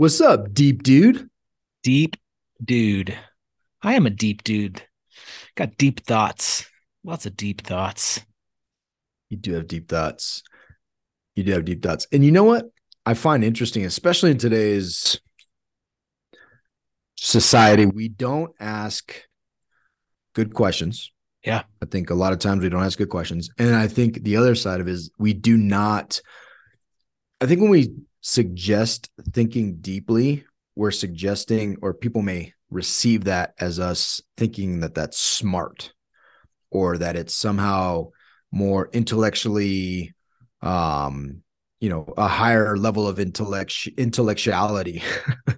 What's up, deep dude? Deep dude. I am a deep dude. Got deep thoughts. Lots of deep thoughts. You do have deep thoughts. You do have deep thoughts. And you know what? I find interesting, especially in today's society, we don't ask good questions. Yeah. I think a lot of times we don't ask good questions. And I think the other side of it is we do not, I think when we suggest thinking deeply, we're suggesting, or people may receive that as us thinking that that's smart or that it's somehow more intellectually um you know a higher level of intellect intellectuality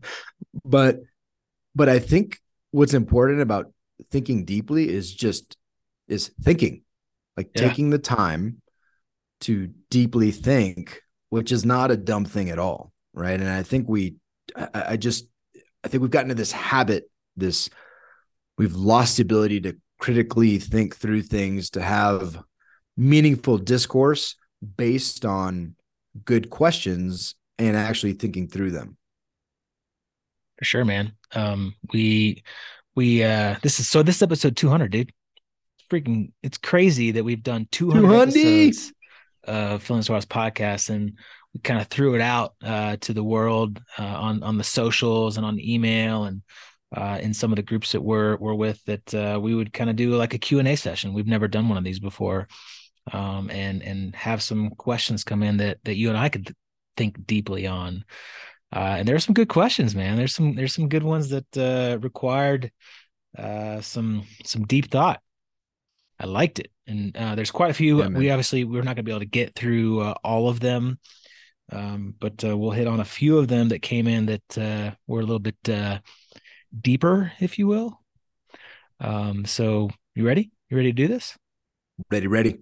but but i think what's important about thinking deeply is just is thinking like yeah. taking the time to deeply think which is not a dumb thing at all right? And i think we I, I just i think we've gotten to this habit this we've lost the ability to critically think through things to have meaningful discourse based on good questions and actually thinking through them. For sure man. Um we we uh this is so this is episode 200 dude. Freaking it's crazy that we've done 200, 200? episodes of Filling Storehouses podcast and we kind of threw it out uh, to the world uh, on on the socials and on email and uh, in some of the groups that we're we're with that uh, we would kind of do like a Q&A session. We've never done one of these before. Um, and and have some questions come in that that you and I could think deeply on. Uh, and there's some good questions, man. There's some there's some good ones that uh, required uh, some some deep thought. I liked it, and uh, there's quite a few. Yeah, we obviously we're not going to be able to get through uh, all of them, um, but uh, we'll hit on a few of them that came in that uh, were a little bit uh, deeper, if you will. Um, so you ready? You ready to do this? Ready, ready,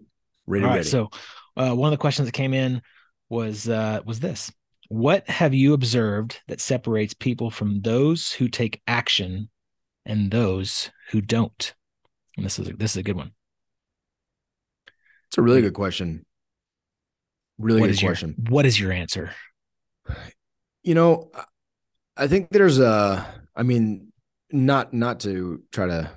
ready, All ready. so uh, one of the questions that came in was uh, was this: What have you observed that separates people from those who take action and those who don't? And this is a, this is a good one. It's a really good question. Really what good question. Your, what is your answer? You know, I think there's a I mean, not not to try to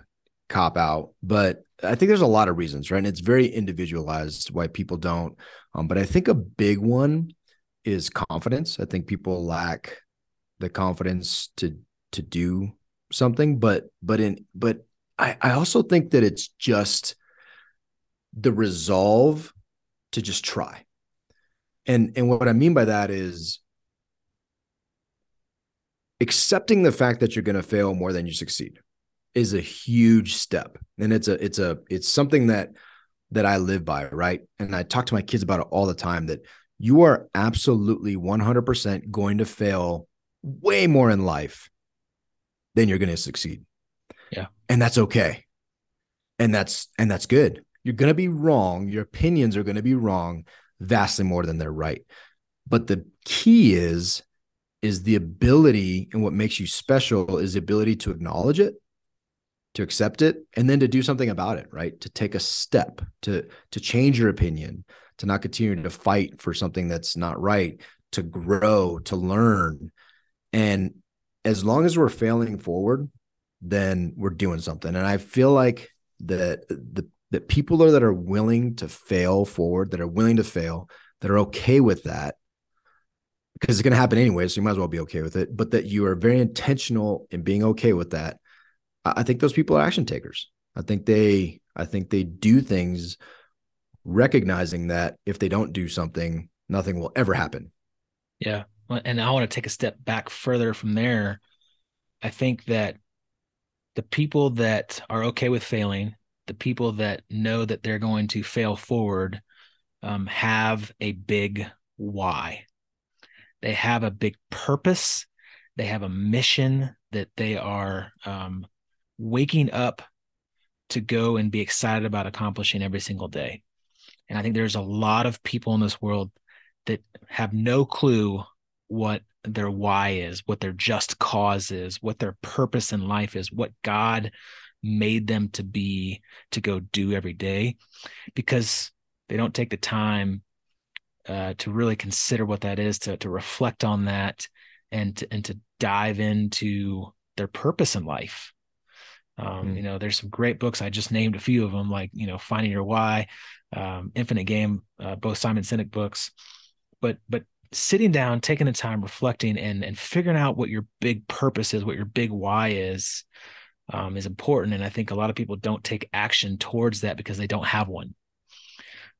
cop out, but I think there's a lot of reasons, right? And it's very individualized why people don't. Um, but I think a big one is confidence. I think people lack the confidence to to do something, but but in but I, I also think that it's just the resolve to just try. And and what I mean by that is accepting the fact that you're going to fail more than you succeed is a huge step. And it's a it's a it's something that that I live by right? And I talk to my kids about it all the time that you are absolutely 100% going to fail way more in life than you're going to succeed. Yeah. And that's okay. And that's and that's good you're going to be wrong. Your opinions are going to be wrong vastly more than they're right. But the key is is the ability and what makes you special is the ability to acknowledge it to accept it and then to do something about it right? To take a step to to change your opinion to not continue to fight for something that's not right to grow to learn. And as long as we're failing forward then we're doing something. And i feel like that the that people are that are willing to fail forward that are willing to fail that are okay with that because it's going to happen anyway. So you might as well be okay with it. But that you are very intentional in being okay with that. I think those people are action takers. I think they, I think they do things recognizing that if they don't do something, nothing will ever happen. Yeah. And I want to take a step back further from there. I think that the people that are okay with failing, the people that know that they're going to fail forward, um, have a big why. They have a big purpose. They have a mission that they are um, waking up to go and be excited about accomplishing every single day. And I think there's a lot of people in this world that have no clue what their why is, what their just cause is, what their purpose in life is, what God made them to be to go do every day because they don't take the time uh, to really consider what that is, to to reflect on that, and to, and to dive into their purpose in life. Um, mm. You know, there's some great books. I just named a few of them, like you know, Finding Your Why, um, Infinite Game, uh, both Simon Sinek books. But but sitting down, taking the time, reflecting, and and figuring out what your big purpose is, what your big why is, um, is important. And I think a lot of people don't take action towards that because they don't have one.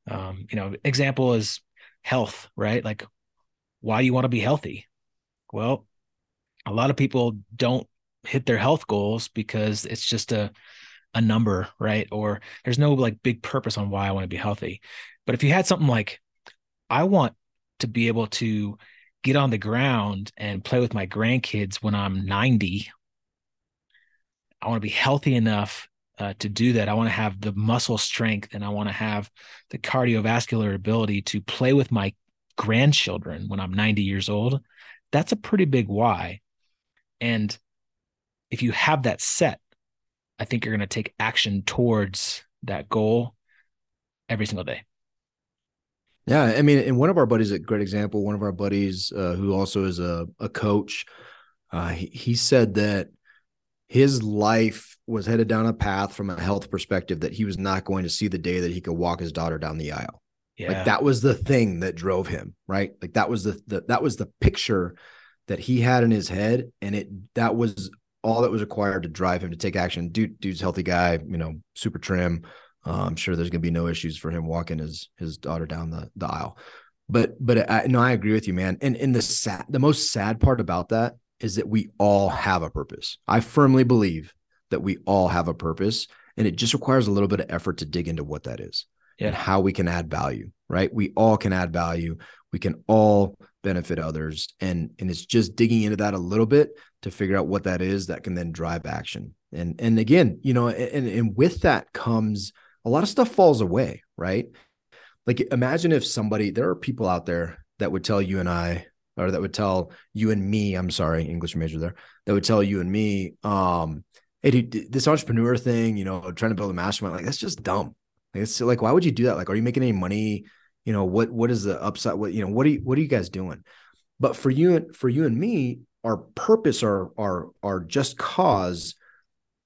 Um, you know, example is health, right? Like, why do you want to be healthy? Well, a lot of people don't hit their health goals because it's just a a number, right? Or there's no like big purpose on why I want to be healthy. But if you had something like, I want to be able to get on the ground and play with my grandkids when I'm 90. I want to be healthy enough uh, to do that. I want to have the muscle strength and I want to have the cardiovascular ability to play with my grandchildren when I'm 90 years old. That's a pretty big why. And if you have that set, I think you're going to take action towards that goal every single day. Yeah, I mean, and one of our buddies, a great example. One of our buddies, uh, who also is a a coach, uh, he, he said that his life was headed down a path from a health perspective that he was not going to see the day that he could walk his daughter down the aisle. Yeah. Like that was the thing that drove him, right? Like that was the, the that was the picture that he had in his head, and it that was all that was required to drive him to take action. Dude, dude's healthy guy, you know, super trim. Uh, I'm sure there's going to be no issues for him walking his his daughter down the the aisle. But but I, no, I agree with you, man. And and the sad, the most sad part about that is that we all have a purpose. I firmly believe that we all have a purpose, and it just requires a little bit of effort to dig into what that is yeah. and how we can add value. Right? We all can add value. We can all benefit others, and and it's just digging into that a little bit to figure out what that is that can then drive action. And and again, you know, and and with that comes a lot of stuff falls away, right? Like imagine if somebody, there are people out there that would tell you and I, or that would tell you and me, I'm sorry, English major there, that would tell you and me, um, hey, dude, this entrepreneur thing, you know, trying to build a mastermind, like that's just dumb. Like, it's like, why would you do that? Like, are you making any money? You know, what what is the upside? What you know, what are you what are you guys doing? But for you for you and me, our purpose, our our our just cause,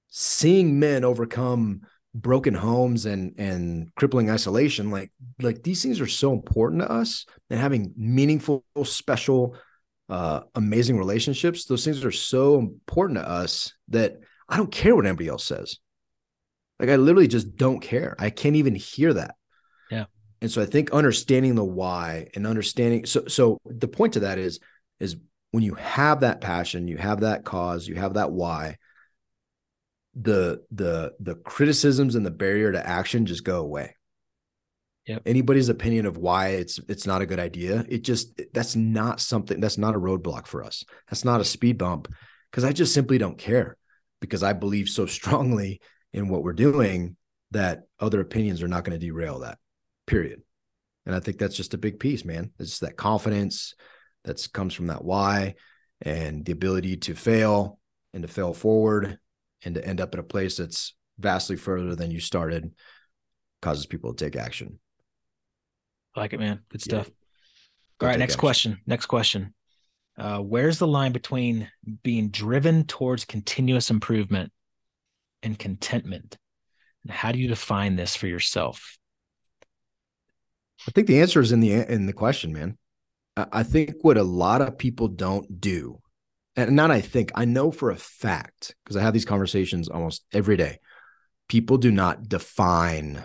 seeing men overcome broken homes and and crippling isolation like like these things are so important to us and having meaningful special uh amazing relationships those things are so important to us that i don't care what anybody else says. Like i literally just don't care. I can't even hear that. Yeah. And so i think understanding the why and understanding so so the point to that is is when you have that passion you have that cause you have that why the the the criticisms and the barrier to action just go away. Yep. Anybody's opinion of why it's it's not a good idea, it just that's not something that's not a roadblock for us. That's not a speed bump because I just simply don't care because I believe so strongly in what we're doing that other opinions are not going to derail that. Period. And I think that's just a big piece, man. It's that confidence that comes from that why and the ability to fail and to fail forward and to end up in a place that's vastly further than you started causes people to take action. I like it, man. Good stuff. Yeah. All right, next action. question. Next question. Uh, where's the line between being driven towards continuous improvement and contentment? And how do you define this for yourself? I think the answer is in the in the question, man. I think what a lot of people don't do and not I think, I know for a fact, because I have these conversations almost every day. People do not define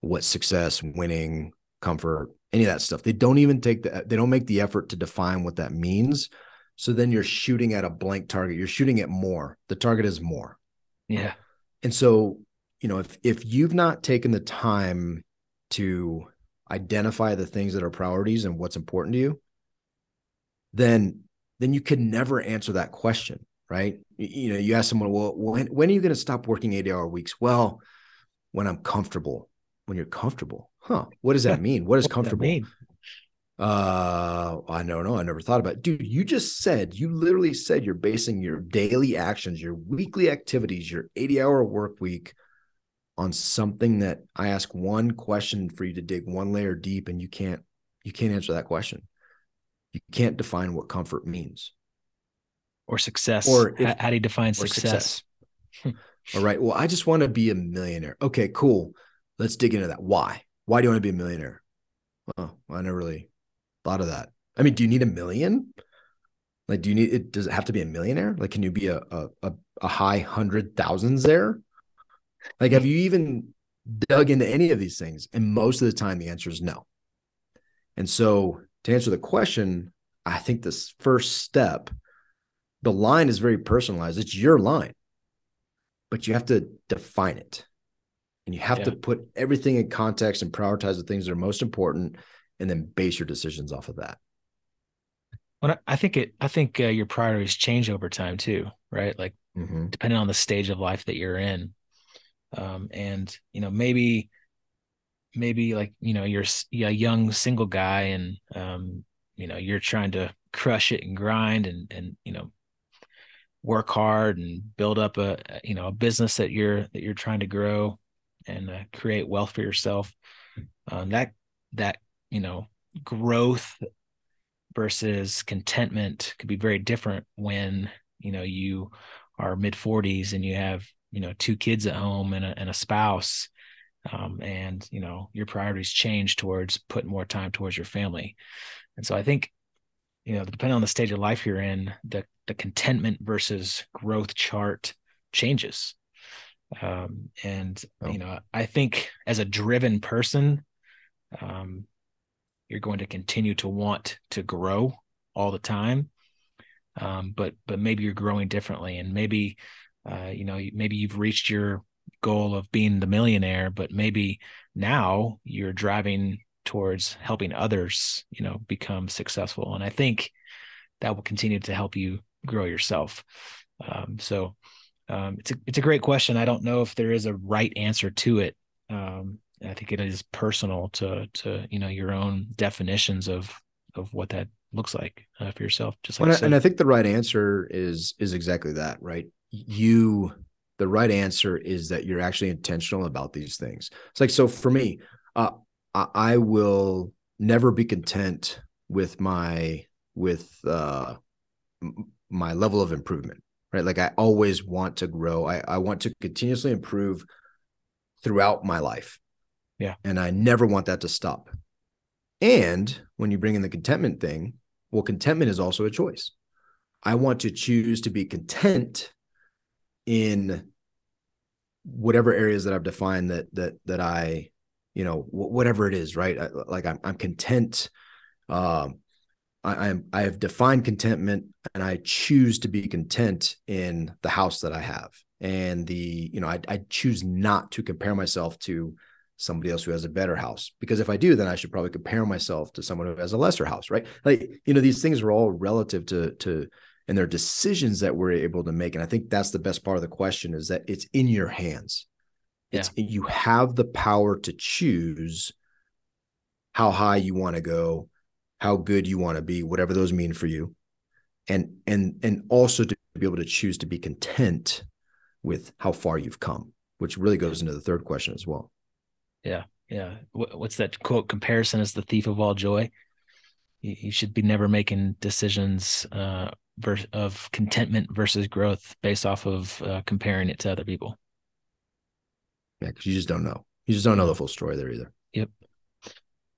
what success, winning, comfort, any of that stuff. They don't even take the they don't make the effort to define what that means. So then you're shooting at a blank target. You're shooting at more. The target is more. Yeah. And so, you know, if if you've not taken the time to identify the things that are priorities and what's important to you, then then you could never answer that question, right? You, know, you ask someone, well, when, when are you going to stop working 80 hour weeks? Well, when I'm comfortable. When you're comfortable, huh? What does that mean? What is comfortable? mean? Uh, I don't know. I never thought about it. Dude, you just said, you literally said you're basing your daily actions, your weekly activities, your 80 hour work week on something that I ask one question for you to dig one layer deep and you can't, you can't answer that question you can't define what comfort means or success. Or if, how, do you define success? success. Hmm. All right. Well, I just want to be a millionaire. Okay, cool. Let's dig into that. Why? Why do you want to be a millionaire? Well, I never really thought of that. I mean, do you need a million? Like, do you need it? Does it have to be a millionaire? Like, can you be a a, a high hundred thousands there? Like, have hmm. you even dug into any of these things? And most of the time, the answer is no. And so, to answer the question, I think this first step, the line is very personalized. It's your line, but you have to define it. And you have yeah. to put everything in context and prioritize the things that are most important and then base your decisions off of that. Well, I think it, I think uh, your priorities change over time too, right? Like mm-hmm. depending on the stage of life that you're in. Um, and, you know, maybe maybe like you know you're a young single guy and um you know you're trying to crush it and grind and and you know work hard and build up a you know a business that you're that you're trying to grow and uh, create wealth for yourself. Um, that that you know growth versus contentment could be very different when you know you are mid 40s and you have you know two kids at home and a, and a spouse um, and you know your priorities change towards putting more time towards your family. And so i think you know depending on the stage of life you're in the the contentment versus growth chart changes. Um, and oh. you know i think as a driven person um, you're going to continue to want to grow all the time. Um, but but maybe you're growing differently and maybe uh, you know maybe you've reached your goal of being the millionaire, but maybe now you're driving towards helping others, you know, become successful. And I think that will continue to help you grow yourself. Um, so um, it's a it's a great question. I don't know if there is a right answer to it. Um, I think it is personal to to you know your own definitions of of what that looks like uh, for yourself. Just like well, and I think the right answer is is exactly that. Right, you the right answer is that you're actually intentional about these things. It's like, so for me, uh, I, I will never be content with my, with, uh, my level of improvement, right? Like I always want to grow. I, I want to continuously improve throughout my life. Yeah. And I never want that to stop. And when you bring in the contentment thing, well, contentment is also a choice. I want to choose to be content in whatever areas that I've defined that that that I, you know, whatever it is, right? I, like I'm I'm content. Um, I, I'm I have defined contentment, and I choose to be content in the house that I have, and the you know I I choose not to compare myself to somebody else who has a better house because if I do, then I should probably compare myself to someone who has a lesser house, right? Like you know these things are all relative to to and there are decisions that we're able to make. And i think that's the best part of the question is that it's in your hands. It's yeah. you have the power to choose how high you want to go how good you want to be whatever those mean for you. And and and also to be able to choose to be content with how far you've come which really goes into the third question as well. Yeah yeah. What's that quote comparison is the thief of all joy you should be never making decisions uh, of contentment versus growth based off of uh, comparing it to other people. Yeah, because you just don't know. You just don't know the full story there either. Yep.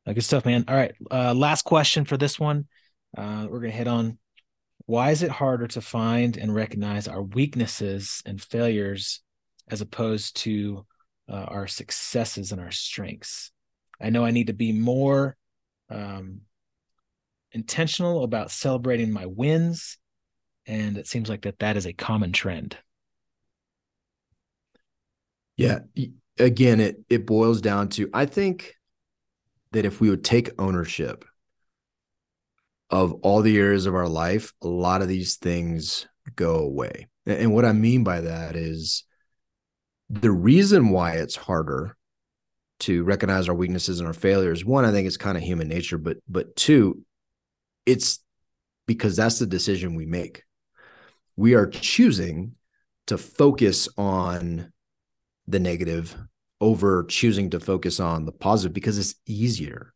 Uh, good stuff, man. All right. Uh, last question for this one. Uh, we're going to hit on why is it harder to find and recognize our weaknesses and failures as opposed to uh, our successes and our strengths? I know I need to be more um, intentional about celebrating my wins and it seems like that that is a common trend. Yeah again it it boils down to i think that if we would take ownership of all the areas of our life a lot of these things go away. And what i mean by that is the reason why it's harder to recognize our weaknesses and our failures one i think it's kind of human nature but but two it's because that's the decision we make we are choosing to focus on the negative over choosing to focus on the positive because it's easier.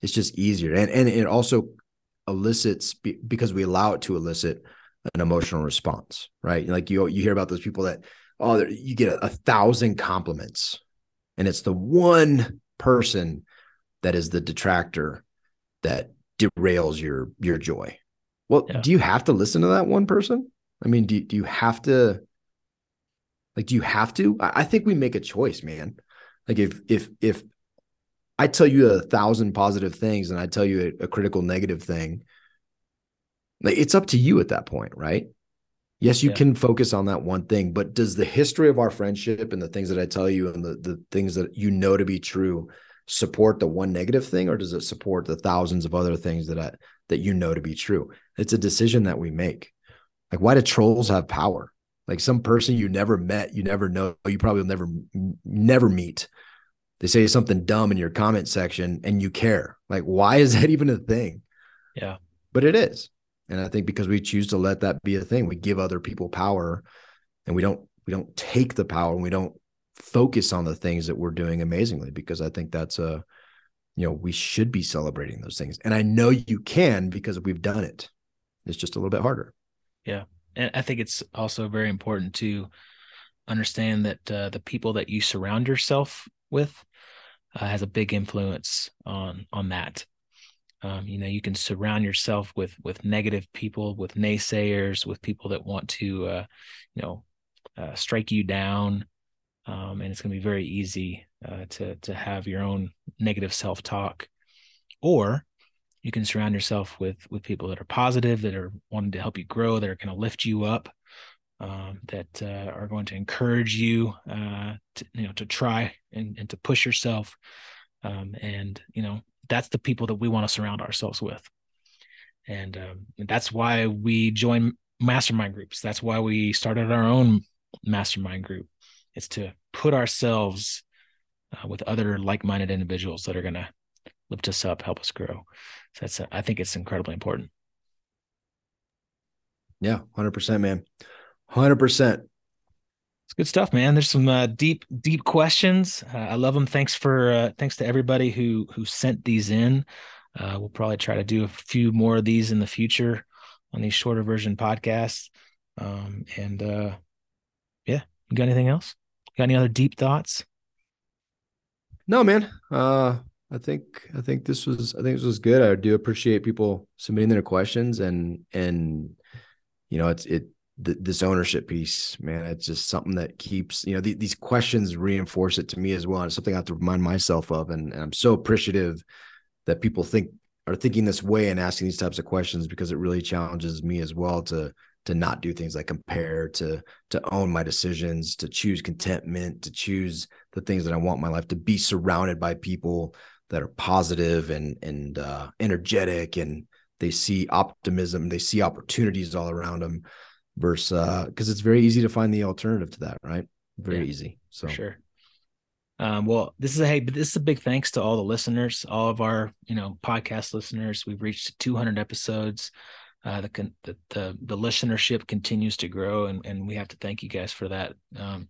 It's just easier. And and it also elicits because we allow it to elicit an emotional response, right? Like you you hear about those people that oh you get a, a thousand compliments, and it's the one person that is the detractor that derails your your joy. Well, yeah. do you have to listen to that one person? I mean, do do you have to like do you have to? I, I think we make a choice, man. Like if if if I tell you a thousand positive things and I tell you a, a critical negative thing, like it's up to you at that point, right? Yes, you yeah. can focus on that one thing, but does the history of our friendship and the things that I tell you and the, the things that you know to be true support the one negative thing or does it support the thousands of other things that I that you know to be true? It's a decision that we make. Like why do trolls have power? Like some person you never met, you never know, you probably will never never meet. They say something dumb in your comment section and you care. Like why is that even a thing? Yeah. But it is. And I think because we choose to let that be a thing, we give other people power and we don't we don't take the power and we don't focus on the things that we're doing amazingly because I think that's a you know, we should be celebrating those things. And I know you can because we've done it. It's just a little bit harder. Yeah. And I think it's also very important to understand that uh, the people that you surround yourself with uh, has a big influence on on that. Um, you know, you can surround yourself with with negative people, with naysayers, with people that want to, uh, you know, uh, strike you down, um, and it's going to be very easy uh, to to have your own negative self talk, or you can surround yourself with with people that are positive, that are wanting to help you grow, that are going to lift you up, um, that uh, are going to encourage you, uh, to, you know, to try and, and to push yourself, um, and you know that's the people that we want to surround ourselves with. And, um, that's why we join mastermind groups. That's why we started our own mastermind group it's to put ourselves uh, with other like-minded individuals that are going to lift us up help us grow so that's i think it's incredibly important yeah 100% man 100% it's good stuff, man. There's some uh, deep, deep questions. Uh, I love them. Thanks for uh, thanks to everybody who who sent these in. Uh, we'll probably try to do a few more of these in the future on these shorter version podcasts. Um, and uh, yeah, you got anything else? Got any other deep thoughts? No, man. Uh, I think I think this was I think this was good. I do appreciate people submitting their questions and and you know it's it th- this ownership piece, man, it's just something that keeps, you know, th- these questions reinforce it to me as well. And it's something I have to remind myself of. And, and I'm so appreciative that people think are thinking this way and asking these types of questions because it really challenges me as well to to not do things like compare to to own my decisions to choose contentment to choose the things that i want my life to be surrounded by people that are positive and and uh, energetic and they see optimism they see opportunities all around them versus uh because it's very easy to find the alternative to that right? Very yeah, easy so. sure. Um well this is a hey but this is a big thanks to all the listeners all of our you know podcast listeners. We've reached 200 episodes. Uh the the the, the listenership continues to grow and and we have to thank you guys for that. Um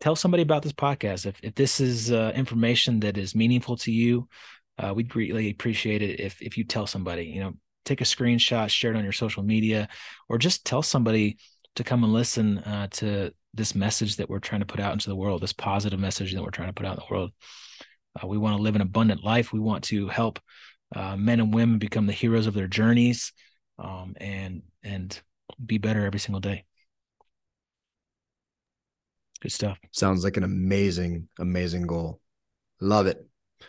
tell somebody about this podcast if if this is uh, information that is meaningful to you uh, we'd greatly appreciate it if if you tell somebody you know take a screenshot, share it on your social media, or just tell somebody to come and listen uh, to this message that we're trying to put out into the world, this positive message that we're trying to put out in the world. Uh, we want to live an abundant life. We want to help uh, men and women become the heroes of their journeys, um, and and be better every single day. Good stuff. Sounds like an amazing, amazing goal. Love it.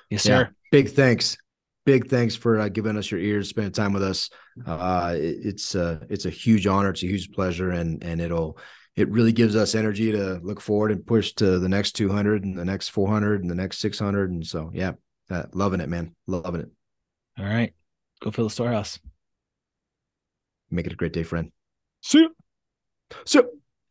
Yes, sir. Yeah. Big thanks big thanks for uh, giving us your ears, spending time with us. Uh, it, it's uh, it's a huge honor, it's a huge pleasure, and and it'll it really gives us energy to look forward and push to the next 200 and the next 400 and the next 600. And so, yeah, uh, loving it, man, loving it. All right, go fill the storehouse. Make it a great day, friend. See you. See you.